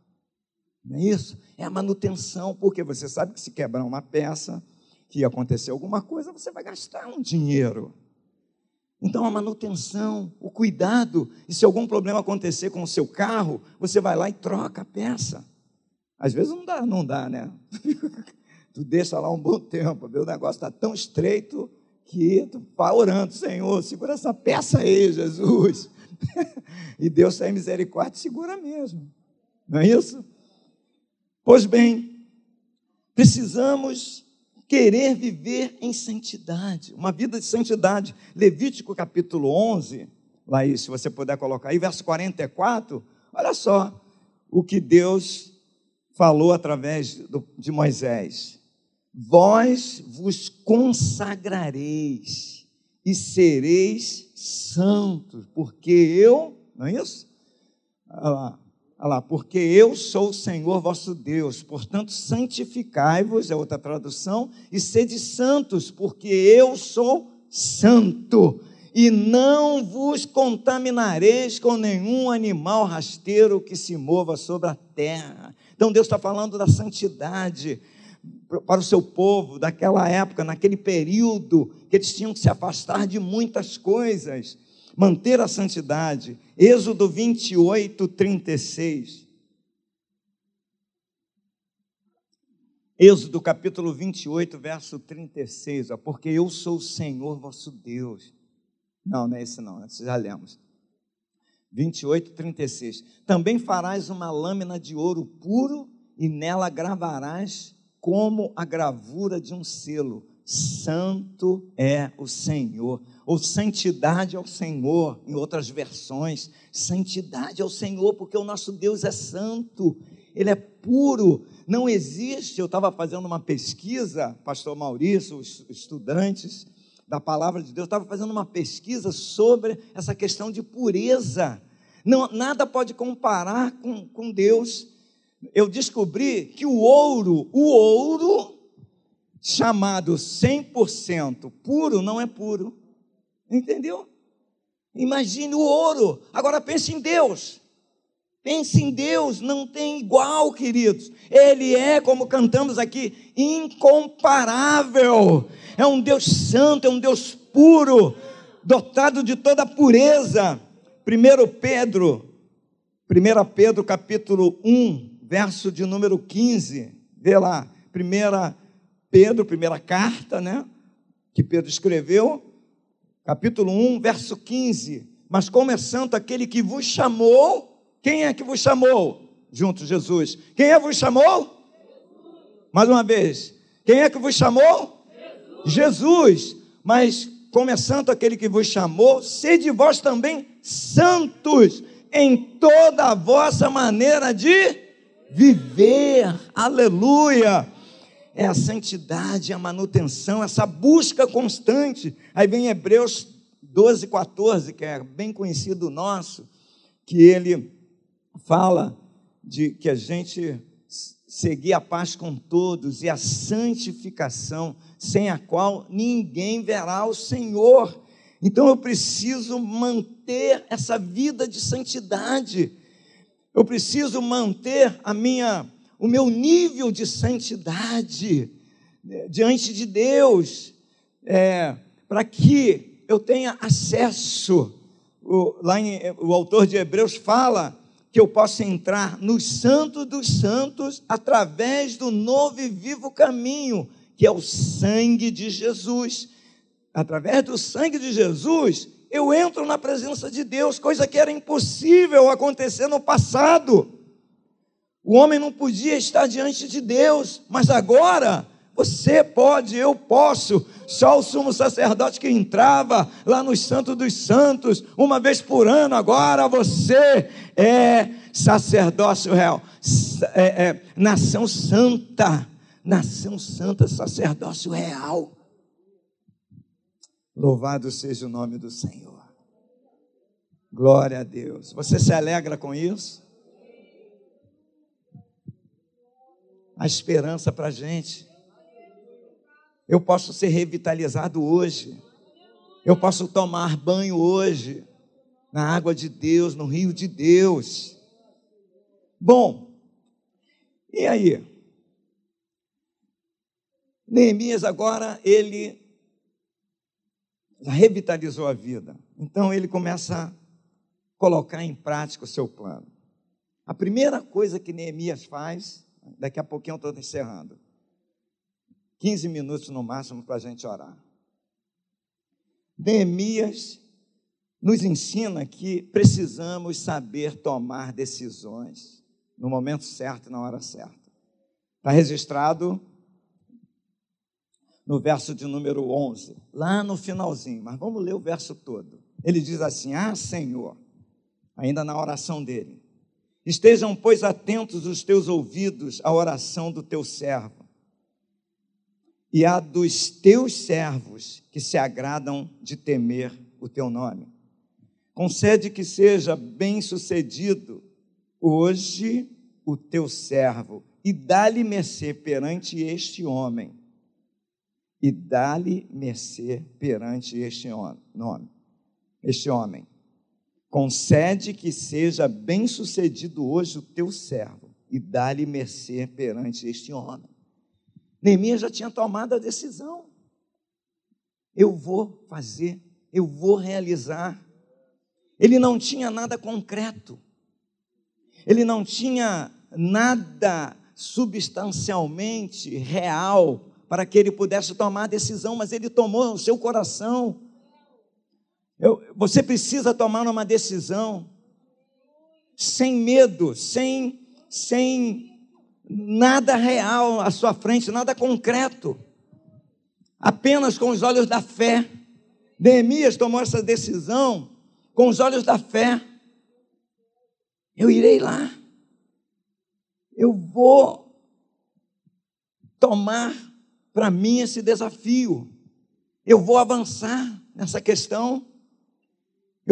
Não é isso? É a manutenção, porque você sabe que se quebrar uma peça, que acontecer alguma coisa, você vai gastar um dinheiro. Então, a manutenção, o cuidado, e se algum problema acontecer com o seu carro, você vai lá e troca a peça. Às vezes não dá, não dá, né? tu deixa lá um bom tempo, o negócio está tão estreito que tu vai orando, Senhor, segura essa peça aí, Jesus. e Deus tem misericórdia, segura mesmo. Não é isso? Pois bem, precisamos querer viver em santidade, uma vida de santidade. Levítico capítulo 11, Laís, se você puder colocar aí, verso 44, olha só o que Deus falou através de Moisés. Vós vos consagrareis e sereis santos, porque eu, não é isso? Olha lá, Olha lá, porque eu sou o Senhor vosso Deus, portanto, santificai-vos, é outra tradução, e sede santos, porque eu sou santo. e não vos contaminareis com nenhum animal rasteiro que se mova sobre a terra. Então Deus está falando da santidade para o seu povo daquela época, naquele período, que eles tinham que se afastar de muitas coisas, manter a santidade. Êxodo 28, 36. Êxodo capítulo 28, verso 36, ó, porque eu sou o Senhor vosso Deus. Não, não é esse não, esse já lemos. 28, 36. Também farás uma lâmina de ouro puro e nela gravarás como a gravura de um selo. Santo é o Senhor, ou santidade ao Senhor, em outras versões, santidade ao Senhor, porque o nosso Deus é santo, ele é puro, não existe. Eu estava fazendo uma pesquisa, Pastor Maurício, os estudantes da palavra de Deus, estava fazendo uma pesquisa sobre essa questão de pureza. Não, nada pode comparar com, com Deus eu descobri que o ouro, o ouro chamado 100% puro não é puro. Entendeu? Imagine o ouro. Agora pense em Deus. Pense em Deus, não tem igual, queridos. Ele é, como cantamos aqui, incomparável. É um Deus santo, é um Deus puro, dotado de toda pureza. 1 Pedro, 1 Pedro capítulo 1, verso de número 15, vê lá, primeira Pedro, primeira carta, né, que Pedro escreveu, capítulo 1, verso 15, mas como é santo aquele que vos chamou, quem é que vos chamou? Junto, Jesus. Quem é que vos chamou? Mais uma vez, quem é que vos chamou? Jesus. Jesus. Mas como é santo aquele que vos chamou, sede vós também santos em toda a vossa maneira de viver, aleluia. É a santidade, a manutenção, essa busca constante. Aí vem Hebreus 12, 14, que é bem conhecido nosso, que ele fala de que a gente seguir a paz com todos e a santificação, sem a qual ninguém verá o Senhor. Então eu preciso manter essa vida de santidade. Eu preciso manter a minha, o meu nível de santidade né, diante de Deus, é, para que eu tenha acesso. O, lá em, o autor de Hebreus fala que eu possa entrar nos santos dos santos através do novo e vivo caminho, que é o sangue de Jesus. Através do sangue de Jesus, eu entro na presença de Deus, coisa que era impossível acontecer no passado. O homem não podia estar diante de Deus, mas agora você pode, eu posso. Só o sumo sacerdote que entrava lá nos Santos dos Santos, uma vez por ano, agora você é sacerdócio real, é, é, nação santa, nação santa, sacerdócio real. Louvado seja o nome do Senhor. Glória a Deus. Você se alegra com isso? A esperança para a gente. Eu posso ser revitalizado hoje. Eu posso tomar banho hoje. Na água de Deus, no rio de Deus. Bom, e aí? Neemias agora, ele revitalizou a vida. Então ele começa a colocar em prática o seu plano. A primeira coisa que Neemias faz, daqui a pouquinho eu estou encerrando, 15 minutos no máximo para a gente orar. Neemias nos ensina que precisamos saber tomar decisões no momento certo e na hora certa. Está registrado no verso de número 11, lá no finalzinho, mas vamos ler o verso todo. Ele diz assim: Ah, Senhor, ainda na oração dele, estejam, pois, atentos os teus ouvidos à oração do teu servo e à dos teus servos que se agradam de temer o teu nome. Concede que seja bem-sucedido hoje o teu servo e dá-lhe mercê perante este homem e dá-lhe mercê perante este nome. este homem. Concede que seja bem-sucedido hoje o teu servo e dá-lhe mercê perante este homem. Neemias já tinha tomado a decisão. Eu vou fazer, eu vou realizar. Ele não tinha nada concreto. Ele não tinha nada substancialmente real para que ele pudesse tomar a decisão, mas ele tomou no seu coração. Eu, você precisa tomar uma decisão sem medo, sem, sem nada real à sua frente, nada concreto, apenas com os olhos da fé. Neemias tomou essa decisão com os olhos da fé. Eu irei lá, eu vou tomar para mim esse desafio, eu vou avançar nessa questão,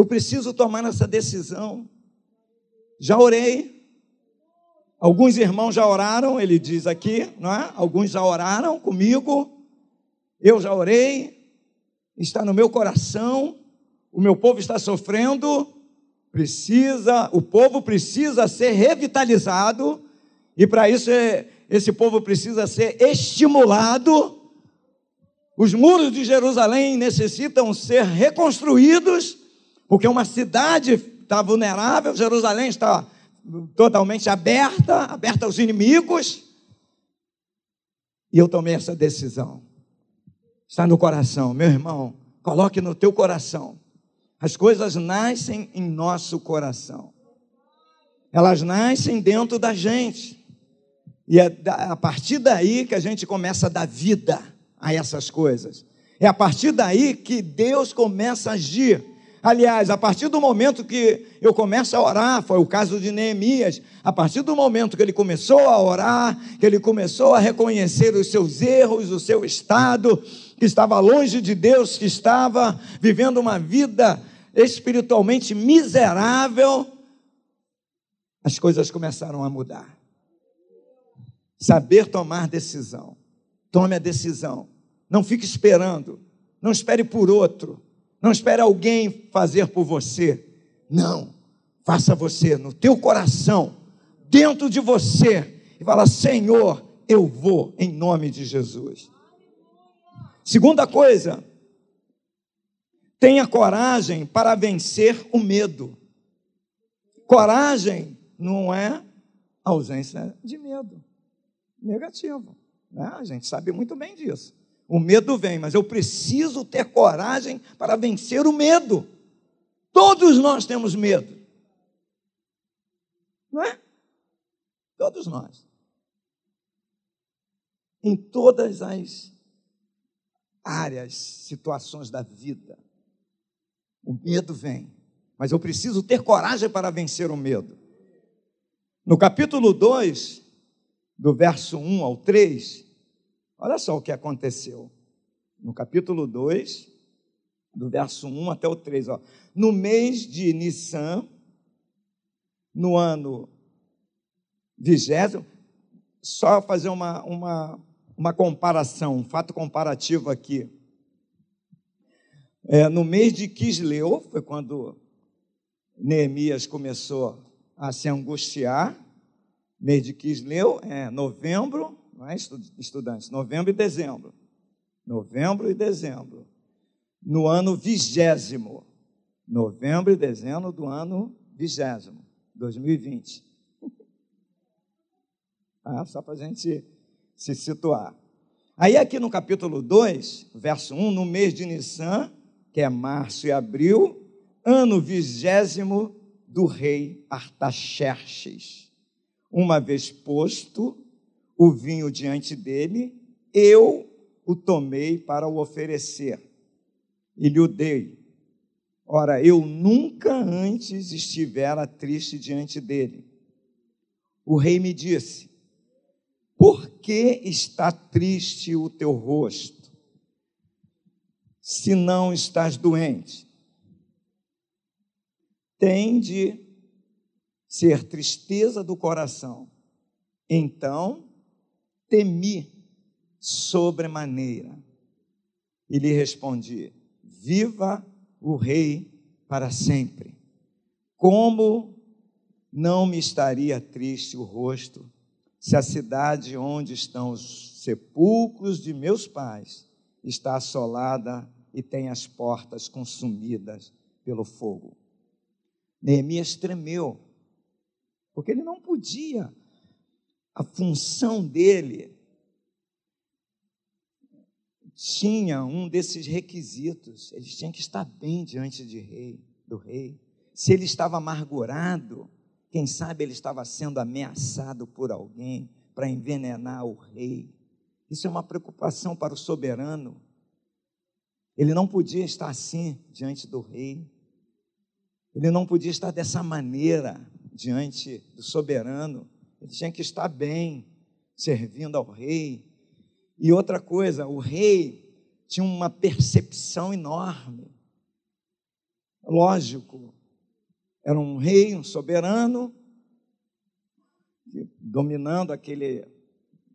eu preciso tomar essa decisão. Já orei, Alguns irmãos já oraram, ele diz aqui, não é? Alguns já oraram comigo. Eu já orei. Está no meu coração. O meu povo está sofrendo. Precisa, o povo precisa ser revitalizado e para isso é, esse povo precisa ser estimulado. Os muros de Jerusalém necessitam ser reconstruídos, porque uma cidade está vulnerável, Jerusalém está totalmente aberta, aberta aos inimigos. E eu tomei essa decisão. Está no coração, meu irmão, coloque no teu coração. As coisas nascem em nosso coração. Elas nascem dentro da gente. E é a partir daí que a gente começa a dar vida a essas coisas. É a partir daí que Deus começa a agir. Aliás, a partir do momento que eu começo a orar, foi o caso de Neemias, a partir do momento que ele começou a orar, que ele começou a reconhecer os seus erros, o seu estado, que estava longe de Deus, que estava vivendo uma vida espiritualmente miserável, as coisas começaram a mudar. Saber tomar decisão. Tome a decisão. Não fique esperando. Não espere por outro. Não espere alguém fazer por você. Não. Faça você no teu coração, dentro de você, e fala: Senhor, eu vou em nome de Jesus. Segunda coisa, tenha coragem para vencer o medo. Coragem não é ausência de medo. Negativo. Né? A gente sabe muito bem disso. O medo vem, mas eu preciso ter coragem para vencer o medo. Todos nós temos medo. Não é? Todos nós. Em todas as áreas, situações da vida, o medo vem. Mas eu preciso ter coragem para vencer o medo. No capítulo 2, do verso 1 ao 3, Olha só o que aconteceu. No capítulo 2, do verso 1 até o 3. Ó. No mês de Nissan, no ano vigésimo, só fazer uma, uma, uma comparação, um fato comparativo aqui. É, no mês de Quisleu, foi quando Neemias começou a se angustiar, mês de Quisleu, é novembro, não é, estudantes? Novembro e dezembro. Novembro e dezembro. No ano vigésimo. Novembro e dezembro do ano vigésimo, 2020. Ah, só para a gente se situar. Aí, aqui no capítulo 2, verso 1, no mês de Nissan, que é março e abril, ano vigésimo do rei Artaxerxes. Uma vez posto o vinho diante dele, eu o tomei para o oferecer e lhe o dei. Ora, eu nunca antes estivera triste diante dele. O rei me disse: Por que está triste o teu rosto, se não estás doente? Tem de ser tristeza do coração. Então temi sobremaneira. E lhe respondi: Viva o rei para sempre. Como não me estaria triste o rosto se a cidade onde estão os sepulcros de meus pais está assolada e tem as portas consumidas pelo fogo. Neemias tremeu, porque ele não podia. A função dele tinha um desses requisitos. Ele tinha que estar bem diante de rei, do rei. Se ele estava amargurado, quem sabe ele estava sendo ameaçado por alguém para envenenar o rei. Isso é uma preocupação para o soberano. Ele não podia estar assim diante do rei. Ele não podia estar dessa maneira diante do soberano. Ele tinha que estar bem, servindo ao rei. E outra coisa, o rei tinha uma percepção enorme. Lógico, era um rei, um soberano, dominando aquele,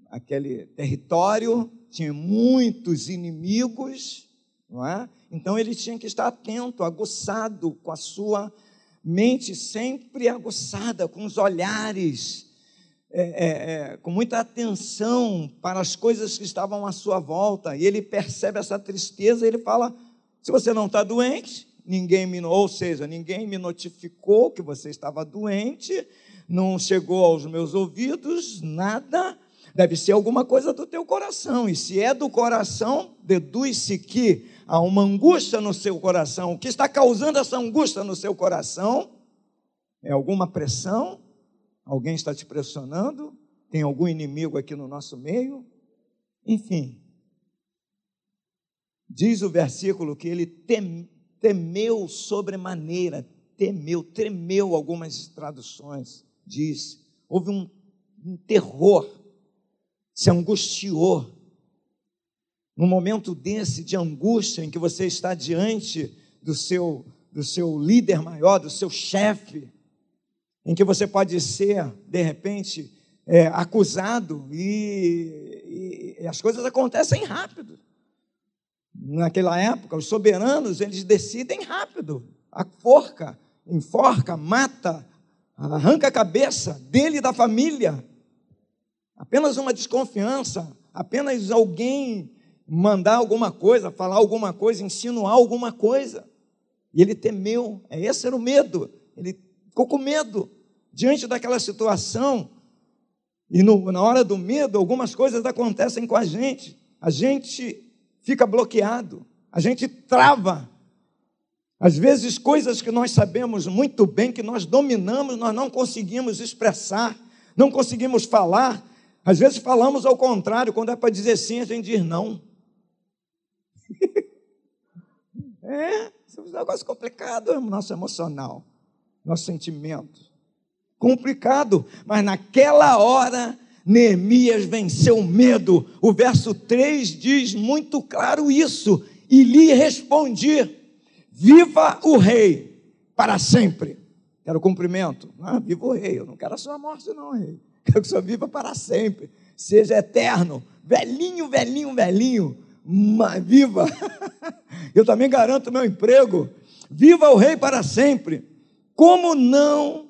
aquele território, tinha muitos inimigos, não é? Então ele tinha que estar atento, aguçado, com a sua mente sempre aguçada, com os olhares, é, é, é, com muita atenção para as coisas que estavam à sua volta. E ele percebe essa tristeza, ele fala: se você não está doente, ninguém me, ou seja, ninguém me notificou que você estava doente, não chegou aos meus ouvidos nada, deve ser alguma coisa do teu coração. E se é do coração, deduz-se que há uma angústia no seu coração. O que está causando essa angústia no seu coração é alguma pressão? Alguém está te pressionando? Tem algum inimigo aqui no nosso meio? Enfim, diz o versículo que ele tem, temeu sobremaneira, temeu, tremeu, algumas traduções diz, houve um, um terror, se angustiou. Num momento desse de angústia em que você está diante do seu, do seu líder maior, do seu chefe, em que você pode ser, de repente, é, acusado e, e, as coisas acontecem rápido naquela época, os soberanos, eles decidem rápido. A forca, enforca, mata, arranca a cabeça dele e da família. Apenas uma desconfiança, apenas alguém mandar alguma coisa, falar alguma coisa, insinuar alguma coisa. E ele temeu, é, esse era o medo. Ele ficou com medo diante daquela situação. E no, na hora do medo, algumas coisas acontecem com a gente. A gente fica bloqueado, a gente trava. Às vezes, coisas que nós sabemos muito bem, que nós dominamos, nós não conseguimos expressar, não conseguimos falar. Às vezes, falamos ao contrário, quando é para dizer sim, a gente diz não. é, isso é um negócio complicado, é nosso emocional, nosso sentimento. Complicado, mas naquela hora Neemias venceu o medo. O verso 3 diz muito claro isso. E lhe respondi: Viva o rei para sempre. Quero cumprimento. Ah, viva o rei. Eu não quero a sua morte, não, rei. Quero que o senhor viva para sempre. Seja eterno. Velhinho, velhinho, velhinho. Mas viva. Eu também garanto meu emprego. Viva o rei para sempre. Como não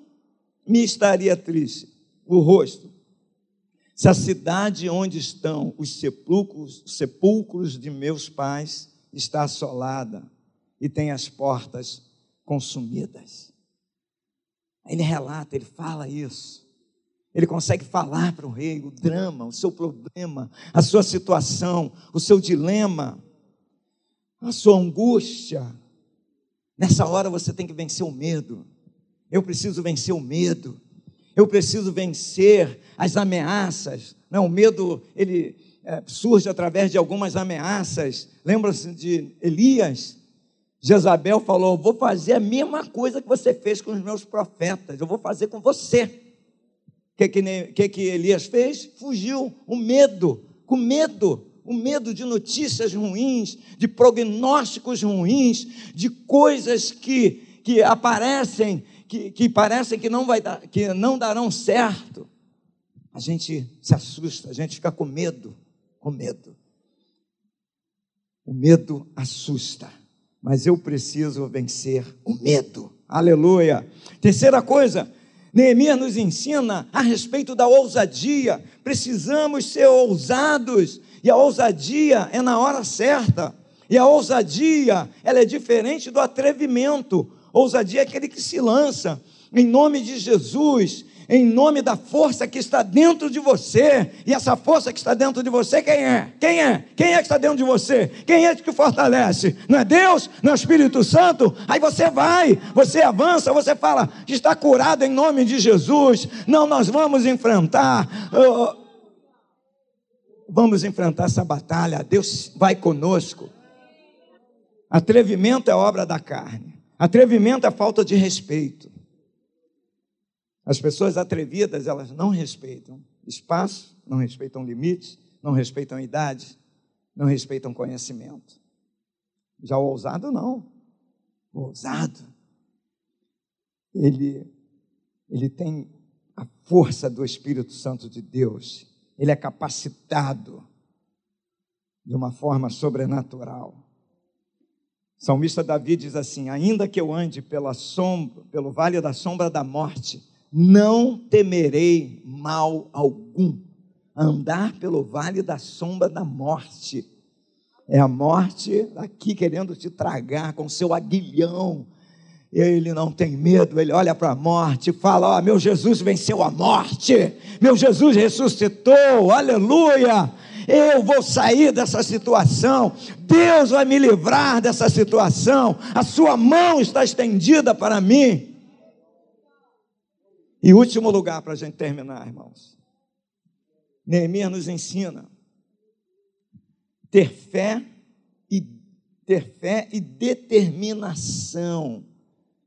me estaria triste o rosto se a cidade onde estão os sepulcros, sepulcros de meus pais está assolada e tem as portas consumidas. Ele relata, ele fala isso. Ele consegue falar para o rei o drama, o seu problema, a sua situação, o seu dilema, a sua angústia. Nessa hora você tem que vencer o medo. Eu preciso vencer o medo eu preciso vencer as ameaças. Não, o medo ele é, surge através de algumas ameaças. Lembra-se de Elias? Jezabel falou: Vou fazer a mesma coisa que você fez com os meus profetas, eu vou fazer com você. O que, que, que Elias fez? Fugiu, o medo, com medo, o medo de notícias ruins, de prognósticos ruins, de coisas que, que aparecem que, que parecem que não, vai dar, que não darão certo, a gente se assusta, a gente fica com medo, com medo. O medo assusta, mas eu preciso vencer o medo. Aleluia. Terceira coisa, Neemias nos ensina a respeito da ousadia. Precisamos ser ousados, e a ousadia é na hora certa. E a ousadia, ela é diferente do atrevimento. Ousadia é aquele que se lança em nome de Jesus, em nome da força que está dentro de você. E essa força que está dentro de você, quem é? Quem é? Quem é que está dentro de você? Quem é que fortalece? Não é Deus? Não é o Espírito Santo? Aí você vai, você avança, você fala, está curado em nome de Jesus. Não, nós vamos enfrentar. Vamos enfrentar essa batalha. Deus vai conosco. Atrevimento é obra da carne. Atrevimento é falta de respeito. As pessoas atrevidas, elas não respeitam espaço, não respeitam limites, não respeitam idade, não respeitam conhecimento. Já o ousado, não. O ousado, ele, ele tem a força do Espírito Santo de Deus, ele é capacitado de uma forma sobrenatural. Salmista Davi diz assim: Ainda que eu ande pela sombra, pelo vale da sombra da morte, não temerei mal algum. Andar pelo vale da sombra da morte. É a morte aqui querendo te tragar com seu aguilhão. Ele não tem medo, ele olha para a morte e fala: Ó, oh, meu Jesus venceu a morte, meu Jesus ressuscitou, aleluia. Eu vou sair dessa situação, Deus vai me livrar dessa situação, a sua mão está estendida para mim. E último lugar para a gente terminar, irmãos. Neemias nos ensina ter fé e ter fé e determinação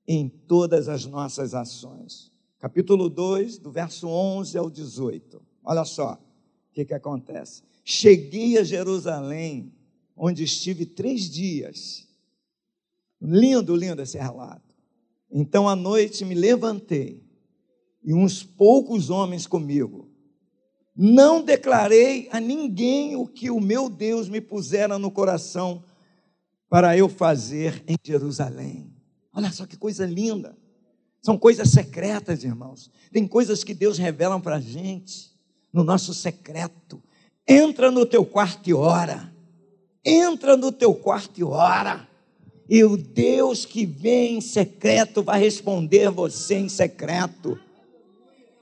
em todas as nossas ações. Capítulo 2, do verso 11 ao 18. Olha só o que, que acontece. Cheguei a Jerusalém, onde estive três dias. Lindo, lindo esse relato. Então à noite me levantei e uns poucos homens comigo. Não declarei a ninguém o que o meu Deus me pusera no coração para eu fazer em Jerusalém. Olha só que coisa linda. São coisas secretas, irmãos. Tem coisas que Deus revela para a gente no nosso secreto. Entra no teu quarto e ora. Entra no teu quarto e ora. E o Deus que vem em secreto vai responder você em secreto.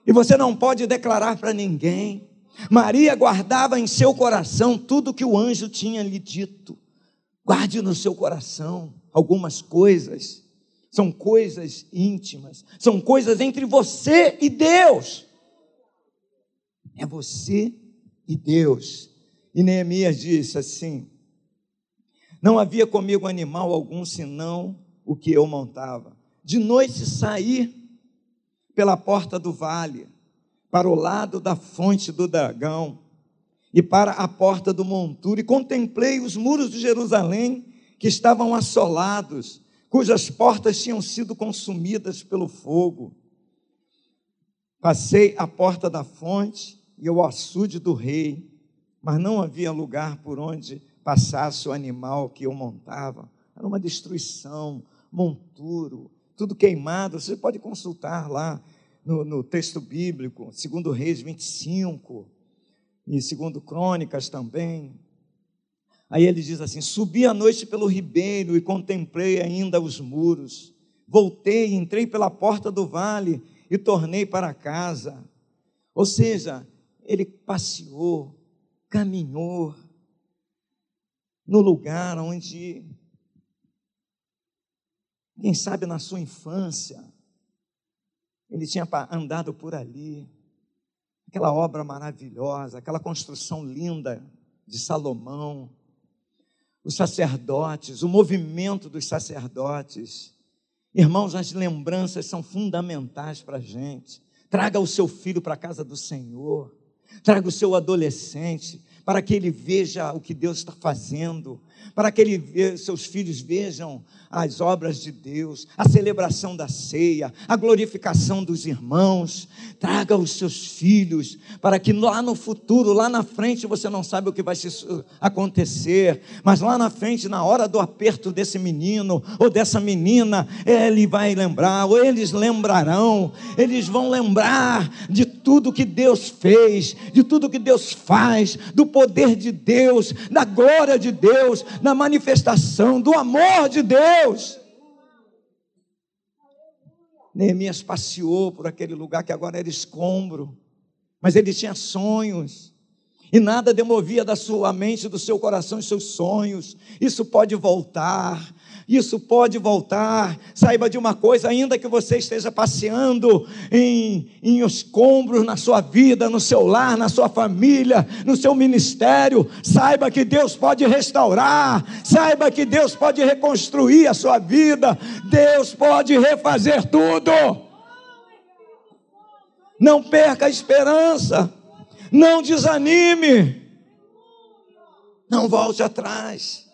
E você não pode declarar para ninguém. Maria guardava em seu coração tudo que o anjo tinha lhe dito. Guarde no seu coração algumas coisas. São coisas íntimas, são coisas entre você e Deus. É você e Deus. E Neemias disse assim: Não havia comigo animal algum senão o que eu montava. De noite saí pela porta do vale, para o lado da fonte do dragão e para a porta do monturo, e contemplei os muros de Jerusalém que estavam assolados, cujas portas tinham sido consumidas pelo fogo. Passei a porta da fonte e o açude do rei, mas não havia lugar por onde passasse o animal que eu montava. Era uma destruição, monturo, tudo queimado. Você pode consultar lá no, no texto bíblico, segundo Reis 25 e segundo Crônicas também. Aí ele diz assim: Subi à noite pelo ribeiro e contemplei ainda os muros. Voltei, entrei pela porta do vale e tornei para casa. Ou seja, ele passeou, caminhou no lugar onde quem sabe na sua infância, ele tinha andado por ali. Aquela obra maravilhosa, aquela construção linda de Salomão, os sacerdotes, o movimento dos sacerdotes. Irmãos, as lembranças são fundamentais para a gente. Traga o seu filho para a casa do Senhor, traga o seu adolescente para que ele veja o que Deus está fazendo, para que ele, seus filhos vejam as obras de Deus, a celebração da ceia, a glorificação dos irmãos. Traga os seus filhos, para que lá no futuro, lá na frente, você não sabe o que vai acontecer, mas lá na frente, na hora do aperto desse menino ou dessa menina, ele vai lembrar, ou eles lembrarão, eles vão lembrar de tudo que Deus fez, de tudo que Deus faz, do poder de Deus, da glória de Deus, da manifestação do amor de Deus. Neemias passeou por aquele lugar que agora era escombro, mas ele tinha sonhos, e nada demovia da sua mente, do seu coração, os seus sonhos. Isso pode voltar, isso pode voltar. Saiba de uma coisa, ainda que você esteja passeando em, em escombros na sua vida, no seu lar, na sua família, no seu ministério, saiba que Deus pode restaurar, saiba que Deus pode reconstruir a sua vida, Deus pode refazer tudo. Não perca a esperança, não desanime, não volte atrás.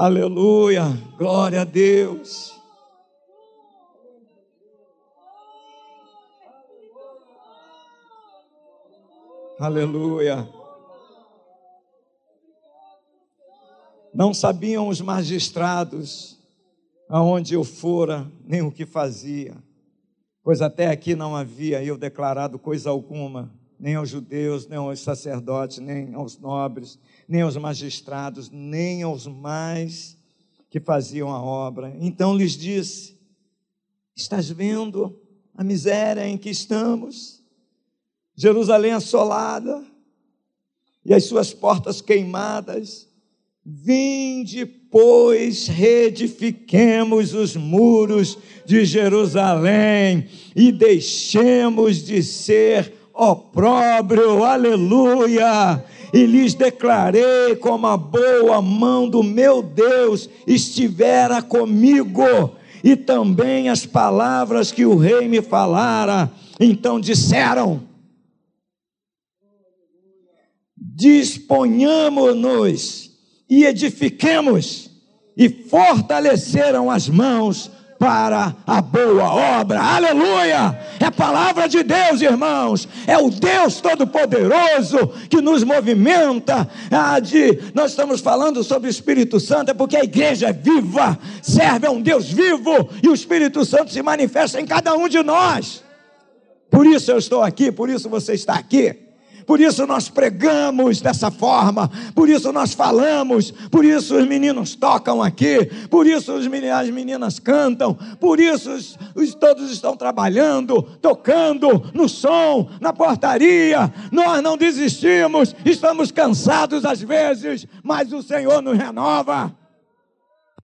Aleluia, glória a Deus. Aleluia. Não sabiam os magistrados aonde eu fora, nem o que fazia, pois até aqui não havia eu declarado coisa alguma, nem aos judeus, nem aos sacerdotes, nem aos nobres, nem aos magistrados, nem aos mais que faziam a obra. Então lhes disse: Estás vendo a miséria em que estamos? Jerusalém assolada e as suas portas queimadas. Vinde, pois, reedifiquemos os muros de Jerusalém e deixemos de ser opróbrio, aleluia. E lhes declarei como a boa mão do meu Deus estivera comigo, e também as palavras que o rei me falara. Então disseram: Disponhamos-nos e edifiquemos, e fortaleceram as mãos para a boa obra. Aleluia! É a palavra de Deus, irmãos. É o Deus Todo-Poderoso que nos movimenta. Ah, de, nós estamos falando sobre o Espírito Santo, é porque a igreja é viva, serve a um Deus vivo e o Espírito Santo se manifesta em cada um de nós. Por isso eu estou aqui, por isso você está aqui por isso nós pregamos dessa forma, por isso nós falamos, por isso os meninos tocam aqui, por isso as meninas cantam, por isso os, os, todos estão trabalhando, tocando no som, na portaria. Nós não desistimos, estamos cansados às vezes, mas o Senhor nos renova.